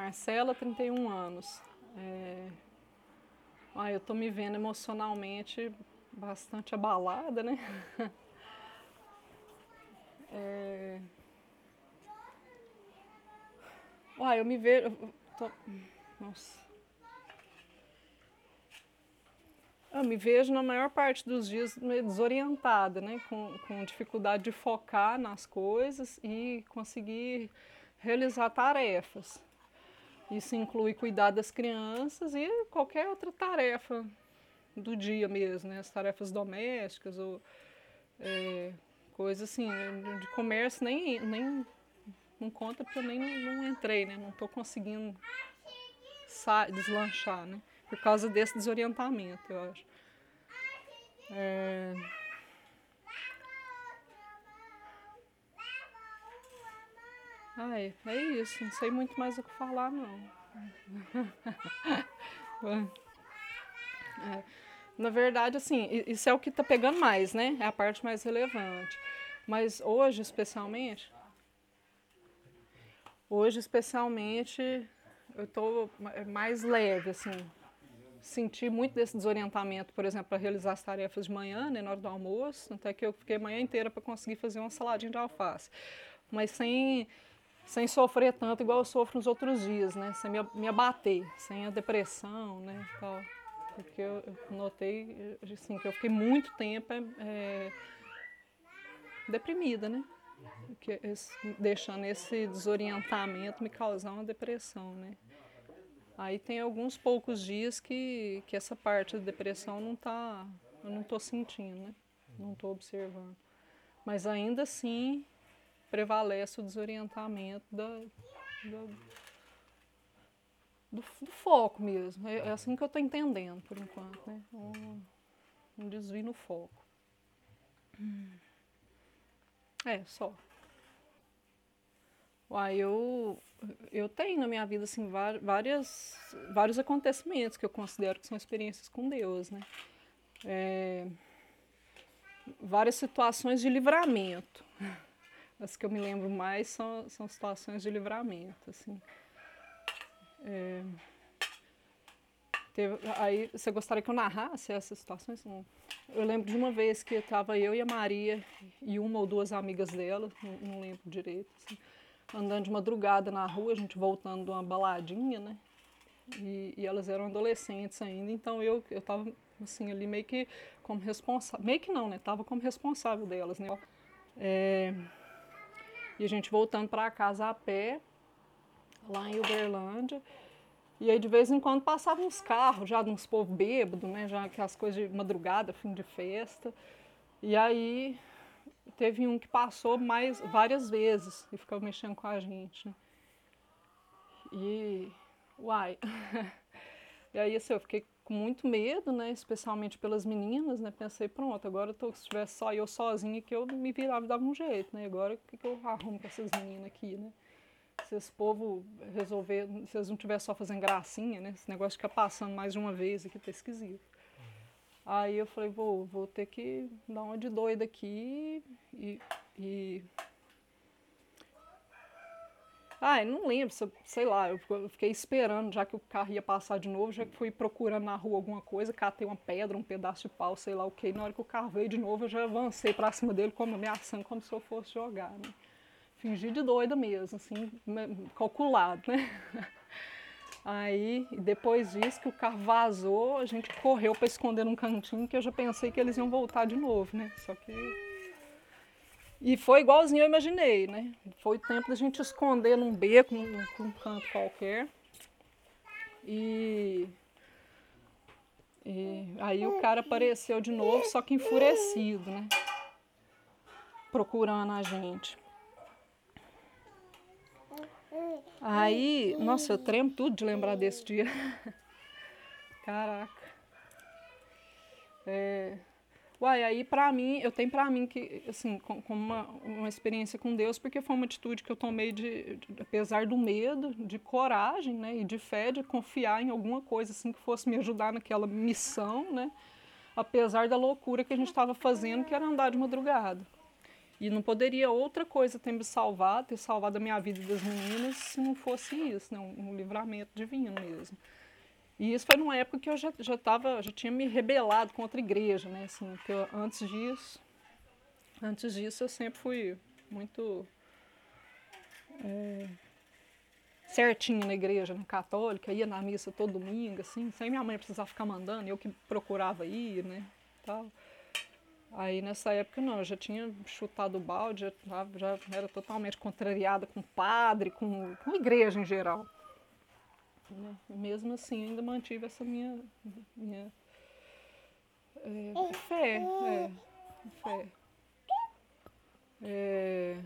Marcela, 31 anos. É... Ah, eu tô me vendo emocionalmente bastante abalada, né? É... Uai, eu me vejo. Eu tô... Nossa. Eu me vejo na maior parte dos dias meio desorientada, né? Com, com dificuldade de focar nas coisas e conseguir realizar tarefas. Isso inclui cuidar das crianças e qualquer outra tarefa do dia mesmo, né? As tarefas domésticas ou é, coisas assim, de comércio nem, nem não conta porque eu nem não entrei, né? Não estou conseguindo deslanchar, né? Por causa desse desorientamento, eu acho. É... Ai, é isso, não sei muito mais o que falar, não. é, na verdade, assim, isso é o que está pegando mais, né? É a parte mais relevante. Mas hoje, especialmente, hoje, especialmente, eu estou mais leve, assim. Senti muito desse desorientamento, por exemplo, para realizar as tarefas de manhã, né, na hora do almoço, até que eu fiquei a manhã inteira para conseguir fazer uma saladinha de alface. Mas sem sem sofrer tanto igual eu sofro nos outros dias, né? Sem me, me abater, sem a depressão, né? Tal. Porque eu, notei assim, que eu fiquei muito tempo é, deprimida, né? Que esse, deixando esse desorientamento me causar uma depressão, né? Aí tem alguns poucos dias que, que essa parte da depressão não tá, eu não estou sentindo, né? Não estou observando. Mas ainda assim, prevalece o desorientamento da, da do, do, foco mesmo. É, é, assim que eu estou entendendo por enquanto, né? Um, um desvio no foco. É, só. Uai, eu, eu tenho na minha vida assim, várias, vários acontecimentos que eu considero que são experiências com Deus, né? É, várias situações de livramento. As que eu me lembro mais são, são situações de livramento, assim. É, teve, aí você gostaria que eu narrasse essas situações? Eu lembro de uma vez que estava eu e a Maria e uma ou duas amigas dela, não, não lembro direito, assim, andando de madrugada na rua, a gente voltando de uma baladinha, né? E, e elas eram adolescentes ainda, então eu eu estava assim ali meio que como responsável, meio que não, né? Tava como responsável delas, né? É, e a gente voltando para casa a pé, lá em Uberlândia. E aí de vez em quando passavam uns carros já de uns povos bêbados, né? Já aquelas coisas de madrugada, fim de festa. E aí teve um que passou mais várias vezes e ficou mexendo com a gente. Né? E uai. e aí assim, eu fiquei com muito medo, né? Especialmente pelas meninas, né? Pensei, pronto, agora tô, se tivesse só eu sozinha que eu me virava e dava um jeito, né? Agora o que, que eu arrumo com essas meninas aqui, né? Se esse povo resolver, se eles não estiverem só fazendo gracinha, né? Esse negócio de ficar passando mais de uma vez aqui tá esquisito. Aí eu falei, vou, vou ter que dar uma de doida aqui e, e ah, não lembro, sei lá, eu fiquei esperando, já que o carro ia passar de novo, já que fui procurando na rua alguma coisa, catei uma pedra, um pedaço de pau, sei lá o que. Na hora que o carro veio de novo, eu já avancei para cima dele, como ameaçando, como se eu fosse jogar, né? Fingi de doida mesmo, assim, calculado, né? Aí, depois disso, que o carro vazou, a gente correu para esconder num cantinho, que eu já pensei que eles iam voltar de novo, né? Só que e foi igualzinho eu imaginei, né? Foi o tempo da gente esconder num beco, num, num canto qualquer. E, e aí o cara apareceu de novo, só que enfurecido, né? Procurando a gente. Aí, nossa, eu tremo tudo de lembrar desse dia. Caraca. É, Uai, aí para mim, eu tenho para mim que, assim, com, com uma, uma experiência com Deus, porque foi uma atitude que eu tomei de, de, apesar do medo, de coragem, né, e de fé, de confiar em alguma coisa, assim, que fosse me ajudar naquela missão, né, apesar da loucura que a gente estava fazendo, que era andar de madrugada. E não poderia outra coisa ter me salvado, ter salvado a minha vida e das meninas, se não fosse isso, né? um livramento divino mesmo. E isso foi numa época que eu já, já, tava, já tinha me rebelado contra a igreja, né? Assim, que eu, antes disso, antes disso eu sempre fui muito é, certinho na igreja né, católica, ia na missa todo domingo, assim, sem minha mãe precisar ficar mandando, eu que procurava ir, né? Tal. Aí nessa época não, eu já tinha chutado o balde, já, já era totalmente contrariada com o padre, com, com a igreja em geral. Né? Mesmo assim, ainda mantive essa minha, minha é, fé, é, fé. É,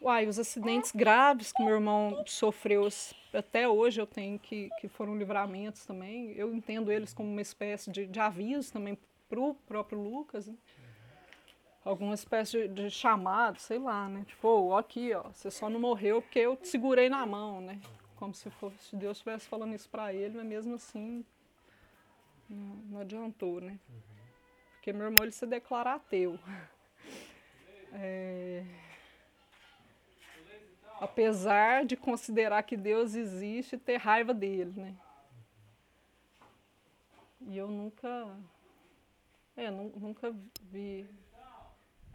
uai, os acidentes graves que meu irmão sofreu até hoje eu tenho que, que foram livramentos também. Eu entendo eles como uma espécie de, de aviso também para o próprio Lucas. Né? alguma espécie de, de, chamado, sei lá, né? Tipo, oh, aqui, ó, você só não morreu porque eu te segurei na mão, né? Como se fosse Deus estivesse falando isso para ele, mas mesmo assim não, não adiantou, né? Porque meu irmão ele se declara ateu. É... Apesar de considerar que Deus existe e ter raiva dele, né? E eu nunca, é, nunca vi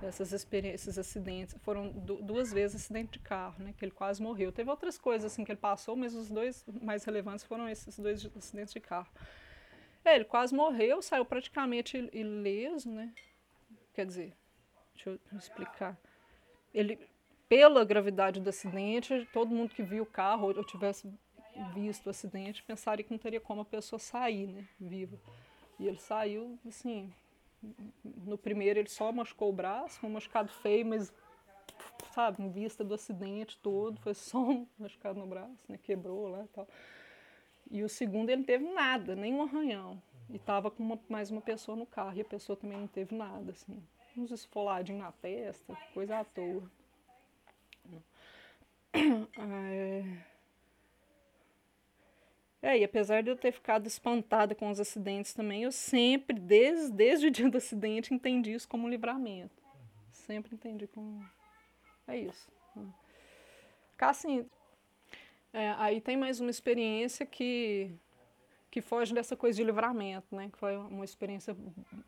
essas experiências, esses acidentes. Foram duas vezes acidente de carro, né? Que ele quase morreu. Teve outras coisas assim que ele passou, mas os dois mais relevantes foram esses dois acidentes de carro. É, ele quase morreu, saiu praticamente ileso, né? Quer dizer, deixa eu explicar. Ele, pela gravidade do acidente, todo mundo que viu o carro ou tivesse visto o acidente pensaria que não teria como a pessoa sair, né? Viva. E ele saiu, assim, no primeiro ele só machucou o braço, um machucado feio, mas sabe, em vista do acidente todo, foi só um machucado no braço, né, quebrou lá e tal. E o segundo ele não teve nada, nem um arranhão. E tava com uma, mais uma pessoa no carro e a pessoa também não teve nada, assim. Uns esfoladinhos na testa, coisa à toa. É... É, e apesar de eu ter ficado espantada com os acidentes também, eu sempre, desde, desde o dia do acidente, entendi isso como livramento. Sempre entendi como. É isso. Cá, assim, é, aí tem mais uma experiência que, que foge dessa coisa de livramento, né? Que foi uma experiência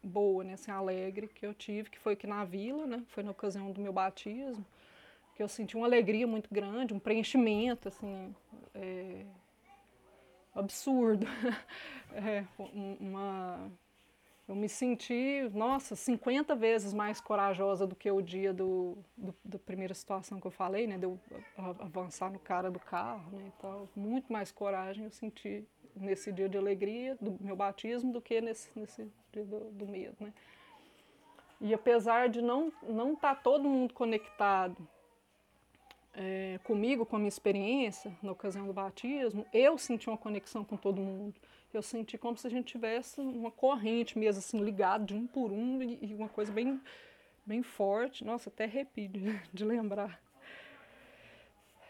boa, né? Assim, alegre que eu tive, que foi aqui na vila, né? Foi na ocasião do meu batismo, que eu senti uma alegria muito grande, um preenchimento, assim. É, absurdo. É, uma, eu me senti, nossa, 50 vezes mais corajosa do que o dia do, do, da primeira situação que eu falei, né? De eu avançar no cara do carro, né? Então, muito mais coragem eu senti nesse dia de alegria do meu batismo do que nesse, nesse dia do, do medo, né? E apesar de não não estar tá todo mundo conectado é, comigo, com a minha experiência na ocasião do batismo, eu senti uma conexão com todo mundo. Eu senti como se a gente tivesse uma corrente mesmo, assim, ligado de um por um e, e uma coisa bem, bem forte. Nossa, até arrepio de, de lembrar.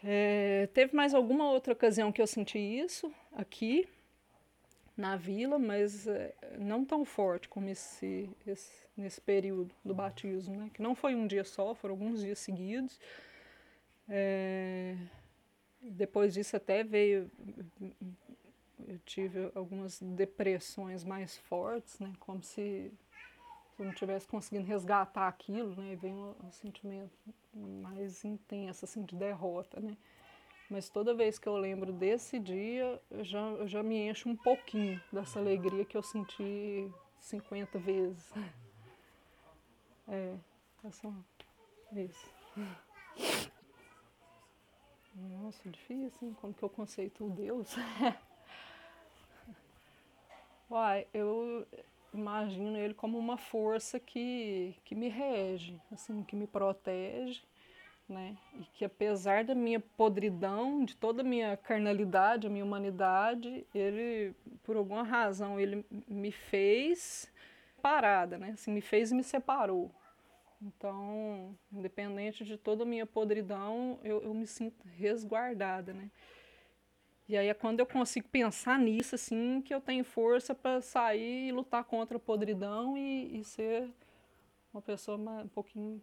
É, teve mais alguma outra ocasião que eu senti isso aqui na vila, mas é, não tão forte como esse, esse, nesse período do batismo, né? Que não foi um dia só, foram alguns dias seguidos. É, depois disso até veio, eu tive algumas depressões mais fortes, né? Como se eu não tivesse conseguindo resgatar aquilo, né? E veio um, um, sentimento mais intenso, assim, de derrota, né? Mas toda vez que eu lembro desse dia, eu já, eu já me encho um pouquinho dessa alegria que eu senti 50 vezes. É, é só isso. Nossa, difícil, hein? Como que eu conceito Deus? Uai, eu imagino ele como uma força que, que me rege, assim, que me protege, né? E que apesar da minha podridão, de toda a minha carnalidade, a minha humanidade, ele, por alguma razão, ele me fez parada, né? Assim, me fez e me separou. Então, independente de toda a minha podridão, eu, eu me sinto resguardada, né? E aí é quando eu consigo pensar nisso, assim, que eu tenho força para sair e lutar contra a podridão e, e ser uma pessoa mais, um pouquinho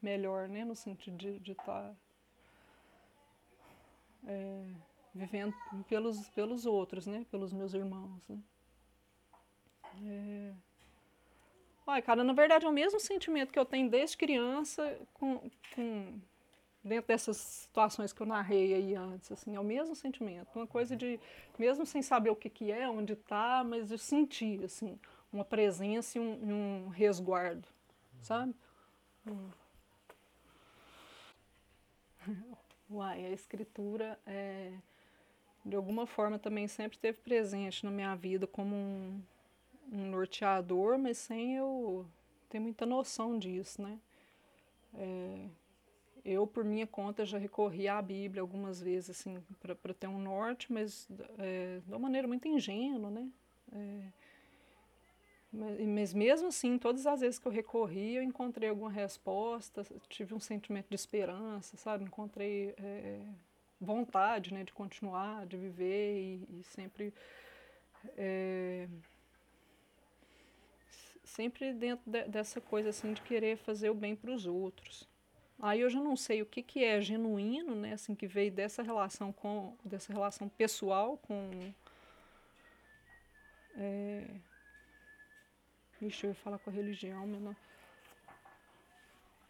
melhor, né? No sentido de estar tá, é, vivendo pelos, pelos outros, né? Pelos meus irmãos, né? É... Olha, cara, na verdade é o mesmo sentimento que eu tenho desde criança com, com dentro dessas situações que eu narrei aí antes, assim, é o mesmo sentimento, uma coisa de, mesmo sem saber o que, que é, onde está, mas eu senti, assim, uma presença e um, um resguardo, sabe? Hum. Uai, a escritura, é, de alguma forma, também sempre esteve presente na minha vida como um, um norteador, mas sem eu ter muita noção disso, né? É, eu, por minha conta, já recorri à Bíblia algumas vezes, assim, para ter um norte, mas é, de uma maneira muito ingênua, né? É, mas, mas, mesmo assim, todas as vezes que eu recorri, eu encontrei alguma resposta, tive um sentimento de esperança, sabe? Encontrei é, vontade, né, de continuar, de viver e, e sempre é, sempre dentro de, dessa coisa assim de querer fazer o bem para os outros. Aí eu já não sei o que, que é genuíno, né, assim, que veio dessa relação com dessa relação pessoal com é, Ixi, eu ia falar com a religião, mas não.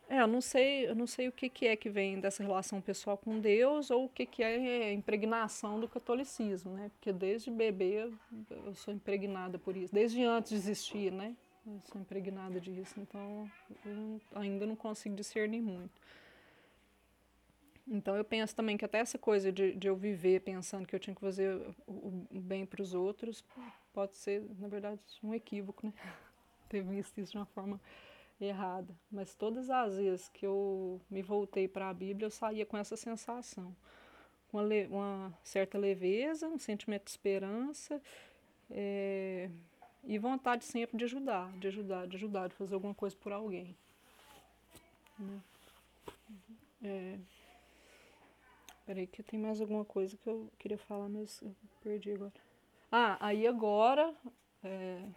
É, eu não sei, eu não sei o que, que é que vem dessa relação pessoal com Deus ou o que, que é impregnação do catolicismo, né? Porque desde bebê eu sou impregnada por isso, desde antes de existir, né? Eu sou impregnada disso, então eu ainda não consigo discernir muito. Então eu penso também que até essa coisa de, de eu viver pensando que eu tinha que fazer o, o bem para os outros pode ser, na verdade, um equívoco, né? Ter visto isso de uma forma errada. Mas todas as vezes que eu me voltei para a Bíblia, eu saía com essa sensação. Uma, uma certa leveza, um sentimento de esperança. É, e vontade sempre de ajudar, de ajudar, de ajudar, de fazer alguma coisa por alguém. Né? É, peraí que tem mais alguma coisa que eu queria falar, mas eu perdi agora. Ah, aí agora, é,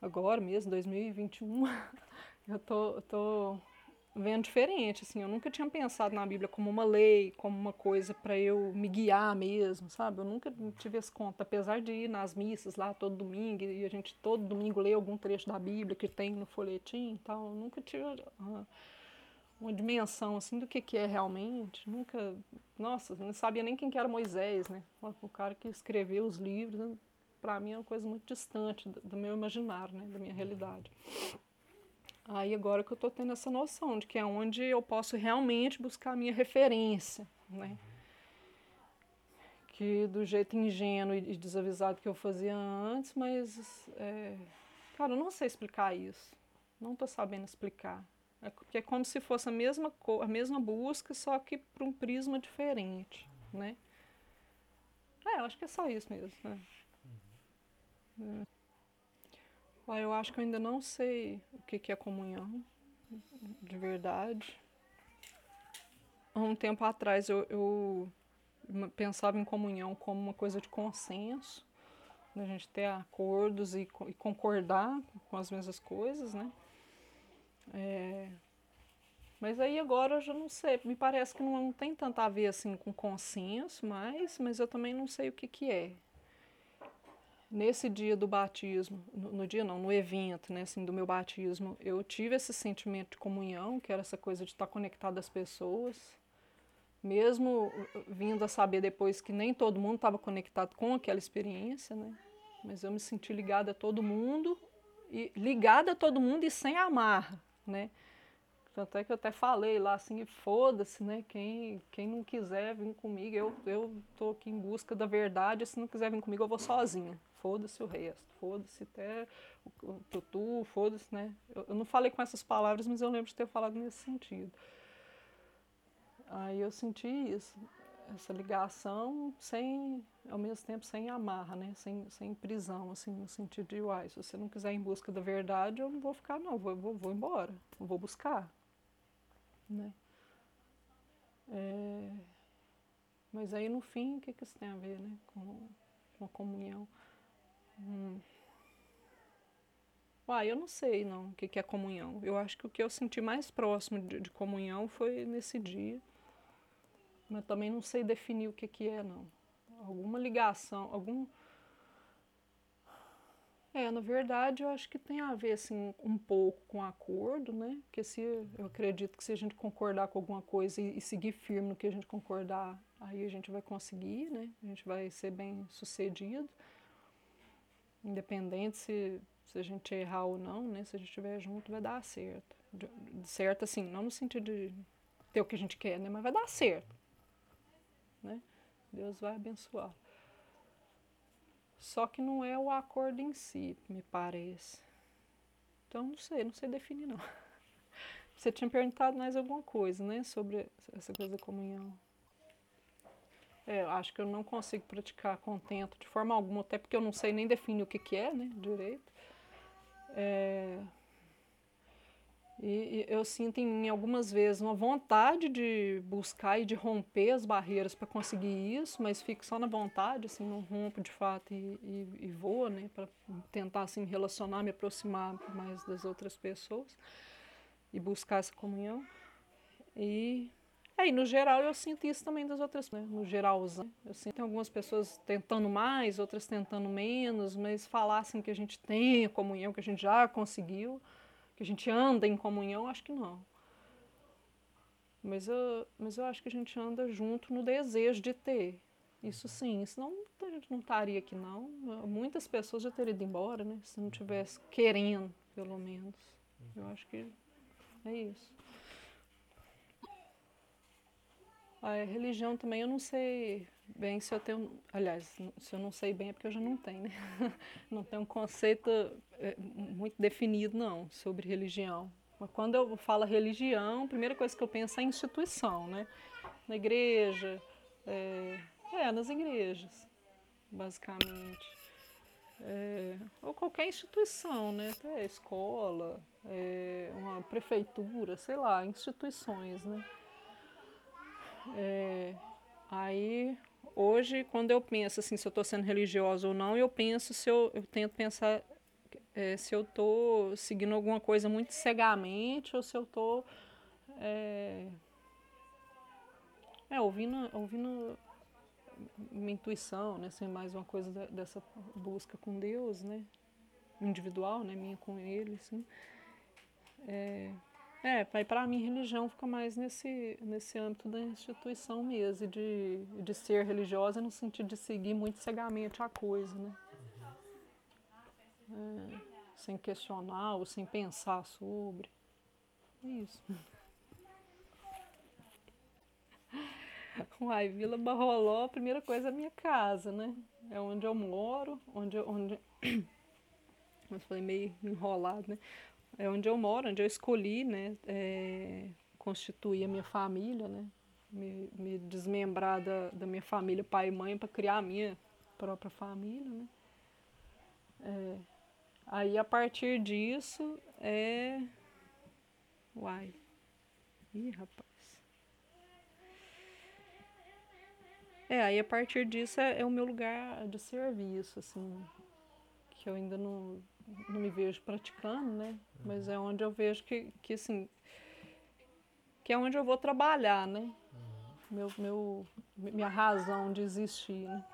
agora mesmo, 2021, eu tô, tô vendo diferente, assim, eu nunca tinha pensado na Bíblia como uma lei, como uma coisa para eu me guiar mesmo, sabe? Eu nunca tive esse conta, apesar de ir nas missas lá todo domingo e a gente todo domingo lê algum trecho da Bíblia que tem no folhetim e tal, eu nunca tive uma, uma dimensão assim do que que é realmente, nunca, nossa, não sabia nem quem que era Moisés, né? O cara que escreveu os livros, para mim é uma coisa muito distante do, do meu imaginário, né, da minha realidade. Aí agora que eu estou tendo essa noção de que é onde eu posso realmente buscar a minha referência, né? Que do jeito ingênuo e desavisado que eu fazia antes, mas, é, cara, eu não sei explicar isso. Não estou sabendo explicar. É, porque é como se fosse a mesma, a mesma busca, só que para um prisma diferente, né? É, eu acho que é só isso mesmo, né? Uhum. É. Ah, eu acho que eu ainda não sei o que, que é comunhão, de verdade. Há um tempo atrás eu, eu pensava em comunhão como uma coisa de consenso, a gente ter acordos e, e, concordar com as mesmas coisas, né? É, mas aí agora eu já não sei, me parece que não, não, tem tanto a ver assim com consenso, mas, mas eu também não sei o que, que é nesse dia do batismo, no, no, dia não, no evento, né, assim, do meu batismo, eu tive esse sentimento de comunhão, que era essa coisa de estar conectado às pessoas, mesmo uh, vindo a saber depois que nem todo mundo estava conectado com aquela experiência, né, mas eu me senti ligada a todo mundo, e ligada a todo mundo e sem amarra, né, tanto é que eu até falei lá assim, foda-se, né? Quem, quem não quiser vir comigo, eu, eu tô aqui em busca da verdade, se não quiser vir comigo, eu vou sozinha foda-se o resto, foda-se até o, o tutu, foda-se, né? Eu, eu, não falei com essas palavras, mas eu lembro de ter falado nesse sentido. Aí eu senti isso, essa ligação sem, ao mesmo tempo, sem amarra, né? Sem, sem prisão, assim, no sentido de, uai, se você não quiser ir em busca da verdade, eu não vou ficar, não, vou, vou, vou embora, vou buscar, né? É, mas aí, no fim, o que, que isso tem a ver, né? Com, com a comunhão. Hum. Uai, eu não sei não o que, que é comunhão. Eu acho que o que eu senti mais próximo de, de comunhão foi nesse dia. Mas também não sei definir o que, que é, não. Alguma ligação, algum. É, na verdade, eu acho que tem a ver, assim, um pouco com acordo, né? Porque se, eu acredito que se a gente concordar com alguma coisa e, e seguir firme no que a gente concordar, aí a gente vai conseguir, né? A gente vai ser bem sucedido. Independente se, se a gente errar ou não, né? Se a gente estiver junto, vai dar certo. De, de certo, assim, não no sentido de ter o que a gente quer, né? Mas vai dar certo. Né? Deus vai abençoar. Só que não é o acordo em si, me parece. Então, não sei, não sei definir, não. Você tinha perguntado mais alguma coisa, né? Sobre essa coisa da comunhão. É, acho que eu não consigo praticar contento de forma alguma, até porque eu não sei nem definir o que, que é, né, direito. É, e, e, eu sinto em mim algumas vezes uma vontade de buscar e de romper as barreiras para conseguir isso, mas fico só na vontade, assim, não rompo de fato e, e, e vou, né, para tentar assim, me relacionar, me aproximar mais das outras pessoas e buscar essa comunhão. E é, e no geral eu sinto isso também das outras, né? No geralzão. Eu sinto algumas pessoas tentando mais, outras tentando menos, mas falar assim que a gente tem comunhão, que a gente já conseguiu, que a gente anda em comunhão, acho que não. Mas eu, mas eu acho que a gente anda junto no desejo de ter. Isso sim, senão a gente não estaria aqui não. Muitas pessoas já teriam ido embora, né? Se não tivesse querendo, pelo menos. Eu acho que é isso. A religião também eu não sei bem se eu tenho. Aliás, se eu não sei bem é porque eu já não tenho, né? Não tenho um conceito é, muito definido, não, sobre religião. Mas quando eu falo religião, a primeira coisa que eu penso é instituição, né? Na igreja, é, é nas igrejas, basicamente. É, ou qualquer instituição, né? Até escola, é, uma prefeitura, sei lá, instituições, né? É, aí, hoje, quando eu penso assim, se eu estou sendo religiosa ou não, eu penso se eu, eu tento pensar é, se eu estou seguindo alguma coisa muito cegamente ou se eu estou é, é, ouvindo, ouvindo minha intuição, né, ser mais uma coisa da, dessa busca com Deus, né, individual, né, minha com Ele, assim. É, é, para mim, religião fica mais nesse, nesse âmbito da instituição mesmo, de, de ser religiosa no sentido de seguir muito cegamente a coisa, né? É, sem questionar ou sem pensar sobre. É isso. Uai, Vila Barroló, a primeira coisa é a minha casa, né? É onde eu moro, onde, onde... Mas falei meio enrolado, né? É onde eu moro, onde eu escolhi, né, é, constituir a minha família, né, me, me desmembrar da, da minha família, pai e mãe, para criar a minha própria família, né. É, aí a partir disso é, uai, ih rapaz. É, aí a partir disso é, é o meu lugar de serviço, assim, que eu ainda não, não me vejo praticando, né? Mas é onde eu vejo que, que assim, que é onde eu vou trabalhar, né? Meu, meu, minha razão de existir, né?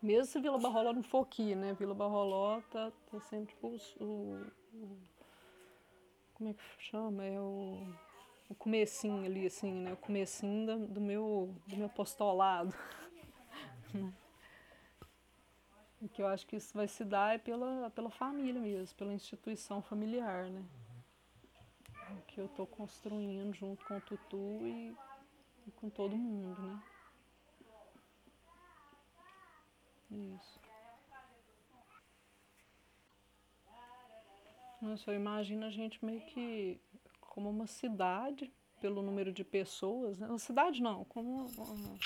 Mesmo se Vila Barroló não for aqui, né? Vila Barroló tá, tá sempre tipo o, o, como é que chama? É o, o comecinho ali, assim, né? O comecinho do, do meu, do meu apostolado. Né? E que eu acho que isso vai se dar é pela, pela família mesmo, pela instituição familiar, né? Uhum. Que eu estou construindo junto com o Tutu e, e com todo mundo, né? Isso. Nossa, eu imagino a gente meio que como uma cidade, pelo número de pessoas, né? Uma cidade não, como uma,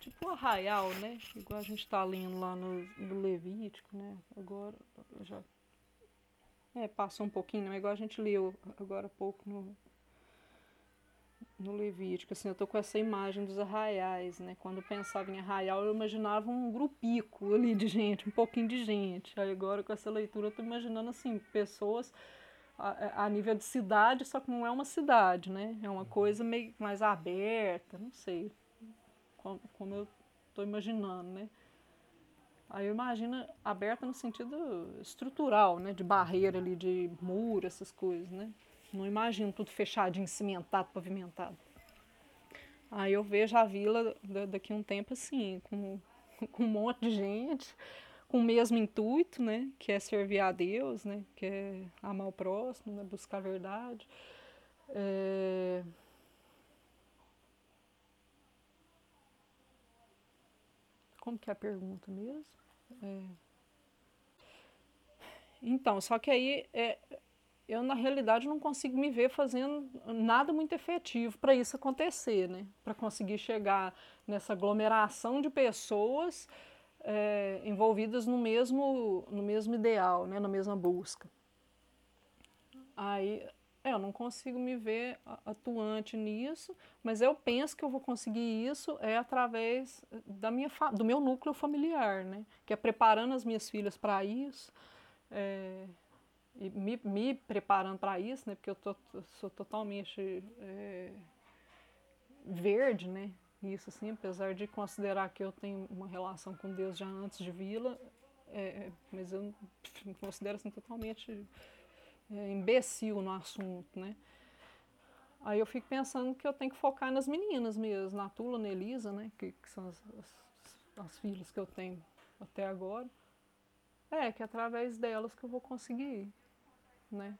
tipo um arraial, né? Igual a gente está lendo lá no, no, Levítico, né? Agora já é, passou um pouquinho, né? Igual a gente leu agora há pouco no, no Levítico, assim, eu tô com essa imagem dos arraiais, né? Quando eu pensava em arraial, eu imaginava um grupico ali de gente, um pouquinho de gente. Aí agora com essa leitura eu tô imaginando assim, pessoas a, a nível de cidade, só que não é uma cidade, né? É uma coisa meio mais aberta, não sei como, como eu tô imaginando, né? Aí eu imagino aberta no sentido estrutural, né? De barreira ali, de muro, essas coisas, né? Não imagino tudo fechadinho, cimentado, pavimentado. Aí eu vejo a vila daqui a um tempo assim, com, com um monte de gente, com o mesmo intuito, né? Que é servir a Deus, né? Que é amar o próximo, né? buscar a verdade. É... Como que é a pergunta mesmo? É... Então, só que aí é, eu na realidade não consigo me ver fazendo nada muito efetivo para isso acontecer, né? Para conseguir chegar nessa aglomeração de pessoas é, envolvidas no mesmo, no mesmo ideal, né? Na mesma busca. Aí é, eu não consigo me ver atuante nisso, mas eu penso que eu vou conseguir isso é através da minha do meu núcleo familiar, né? Que é preparando as minhas filhas para isso. É, e me, me preparando para isso, né? Porque eu, tô, sou totalmente é, verde, né? Isso assim, apesar de considerar que eu tenho uma relação com Deus já antes de vila, é, mas eu me considero assim totalmente imbecil no assunto, né? Aí eu fico pensando que eu tenho que focar nas meninas mesmo, na Tula, na Elisa, né? Que, que são as, as, as filhas que eu tenho até agora. É, que é através delas que eu vou conseguir né?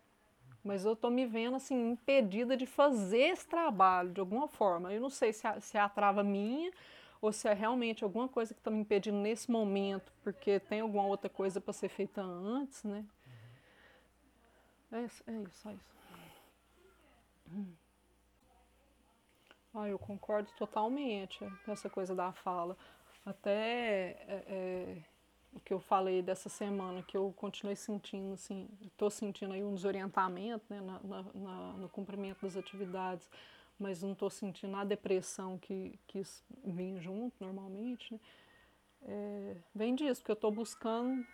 Mas eu estou me vendo assim impedida de fazer esse trabalho de alguma forma. Eu não sei se, é, se é a trava minha ou se é realmente alguma coisa que está me impedindo nesse momento, porque tem alguma outra coisa para ser feita antes, né? É, isso, é isso, só isso. Hum. Ah, eu concordo totalmente com essa coisa da fala. Até é, é, o que eu falei dessa semana, que eu continuei sentindo, assim, estou sentindo aí um desorientamento né, na, na, no cumprimento das atividades, mas não estou sentindo a depressão que, que vem junto normalmente, né? É, vem disso, porque eu estou buscando,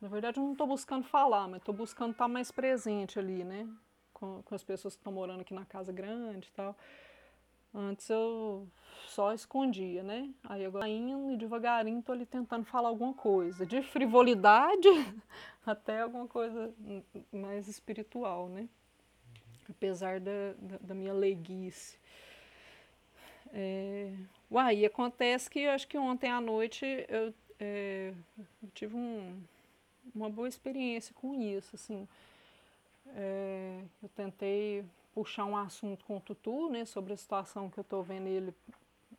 na verdade eu não estou buscando falar, mas estou buscando estar tá mais presente ali, né? Com, com as pessoas que estão morando aqui na casa grande e tal. Antes eu só escondia, né? Aí agora indo e devagarinho tô ali tentando falar alguma coisa, de frivolidade até alguma coisa mais espiritual, né? Apesar da, da, da minha leiguice. É... Uai, acontece que acho que ontem à noite eu, é, eu tive um, uma boa experiência com isso, assim. É, eu tentei puxar um assunto com o Tutu, né, sobre a situação que eu estou vendo ele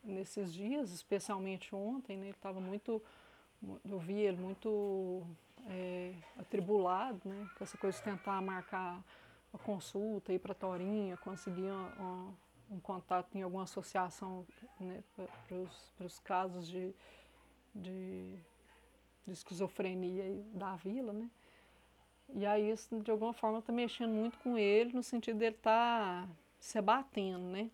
nesses dias, especialmente ontem, né, ele estava muito, eu vi ele muito é, atribulado, né, com essa coisa de tentar marcar a consulta, ir para Torinha, conseguir uma, um contato em alguma associação né, para os casos de, de, de esquizofrenia da vila, né? E aí isso, de alguma forma, está mexendo muito com ele, no sentido dele estar tá se batendo, né?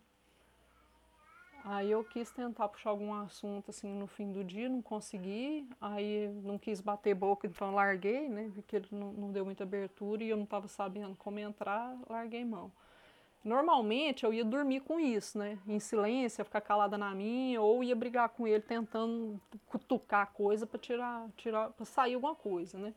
Aí eu quis tentar puxar algum assunto assim no fim do dia, não consegui. Aí não quis bater boca, então larguei, né? Porque ele não, não deu muita abertura e eu não estava sabendo como entrar, larguei mão. Normalmente eu ia dormir com isso, né? Em silêncio, ficar calada na minha, ou ia brigar com ele tentando cutucar a coisa para tirar, tirar, para sair alguma coisa, né?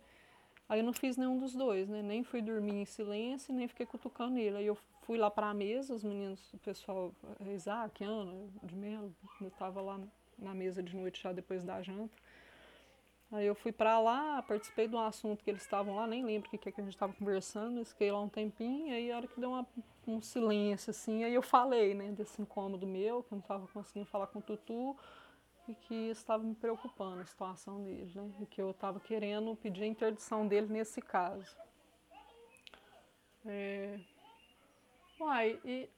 Aí eu não fiz nenhum dos dois, né? Nem fui dormir em silêncio, nem fiquei cutucando ele. Aí eu fui lá para a mesa, os meninos, o pessoal, Isaac, Ana, de Melo, eu estava lá na mesa de noite já depois da janta. Aí eu fui para lá, participei de um assunto que eles estavam lá, nem lembro o que, que, é que a gente estava conversando, fiquei lá um tempinho, aí a hora que deu uma, um silêncio assim, aí eu falei, né, desse incômodo meu, que eu não estava conseguindo falar com o Tutu, e que estava me preocupando a situação dele, né? E que eu estava querendo pedir a interdição dele nesse caso. É... Uai, e...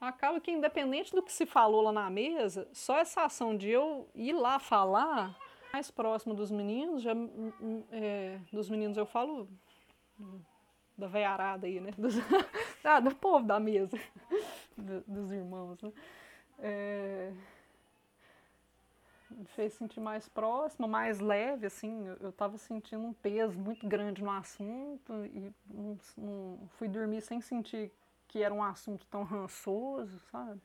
Acaba que independente do que se falou lá na mesa, só essa ação de eu ir lá falar, mais próximo dos meninos, já, hum, hum, é, dos meninos eu falo da veiarada aí, né? Dos, ah, do povo da mesa, do, dos irmãos, né? É, me fez sentir mais próxima, mais leve, assim, eu estava sentindo um peso muito grande no assunto e não, não, fui dormir sem sentir que era um assunto tão rançoso, sabe?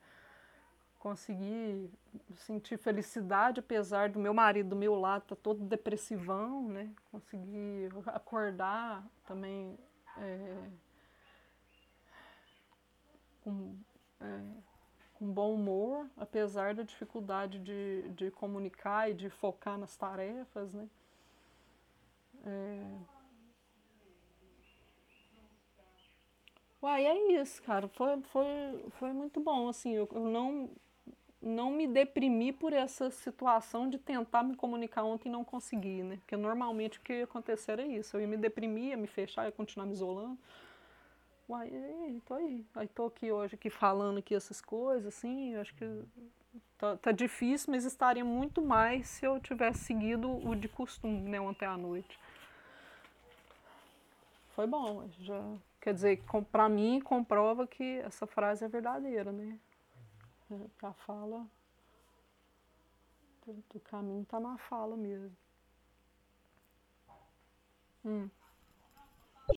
Consegui sentir felicidade, apesar do meu marido do meu lado estar tá todo depressivão, né? Consegui acordar também é, com, é, com bom humor, apesar da dificuldade de, de comunicar e de focar nas tarefas, né? É... Uai, é isso, cara. Foi, foi, foi muito bom, assim, eu, eu não, não me deprimi por essa situação de tentar me comunicar ontem e não conseguir, né? Porque normalmente o que ia acontecer era isso. Eu ia me deprimir, ia me fechar, ia continuar me isolando. Uai, aí, tô aí. Aí tô aqui hoje aqui falando aqui essas coisas, assim, acho que tá, tá, difícil, mas estaria muito mais se eu tivesse seguido o de costume, né, ontem à noite. Foi bom, já, quer dizer, para mim comprova que essa frase é verdadeira, né? A fala do caminho tá na fala mesmo. Hum.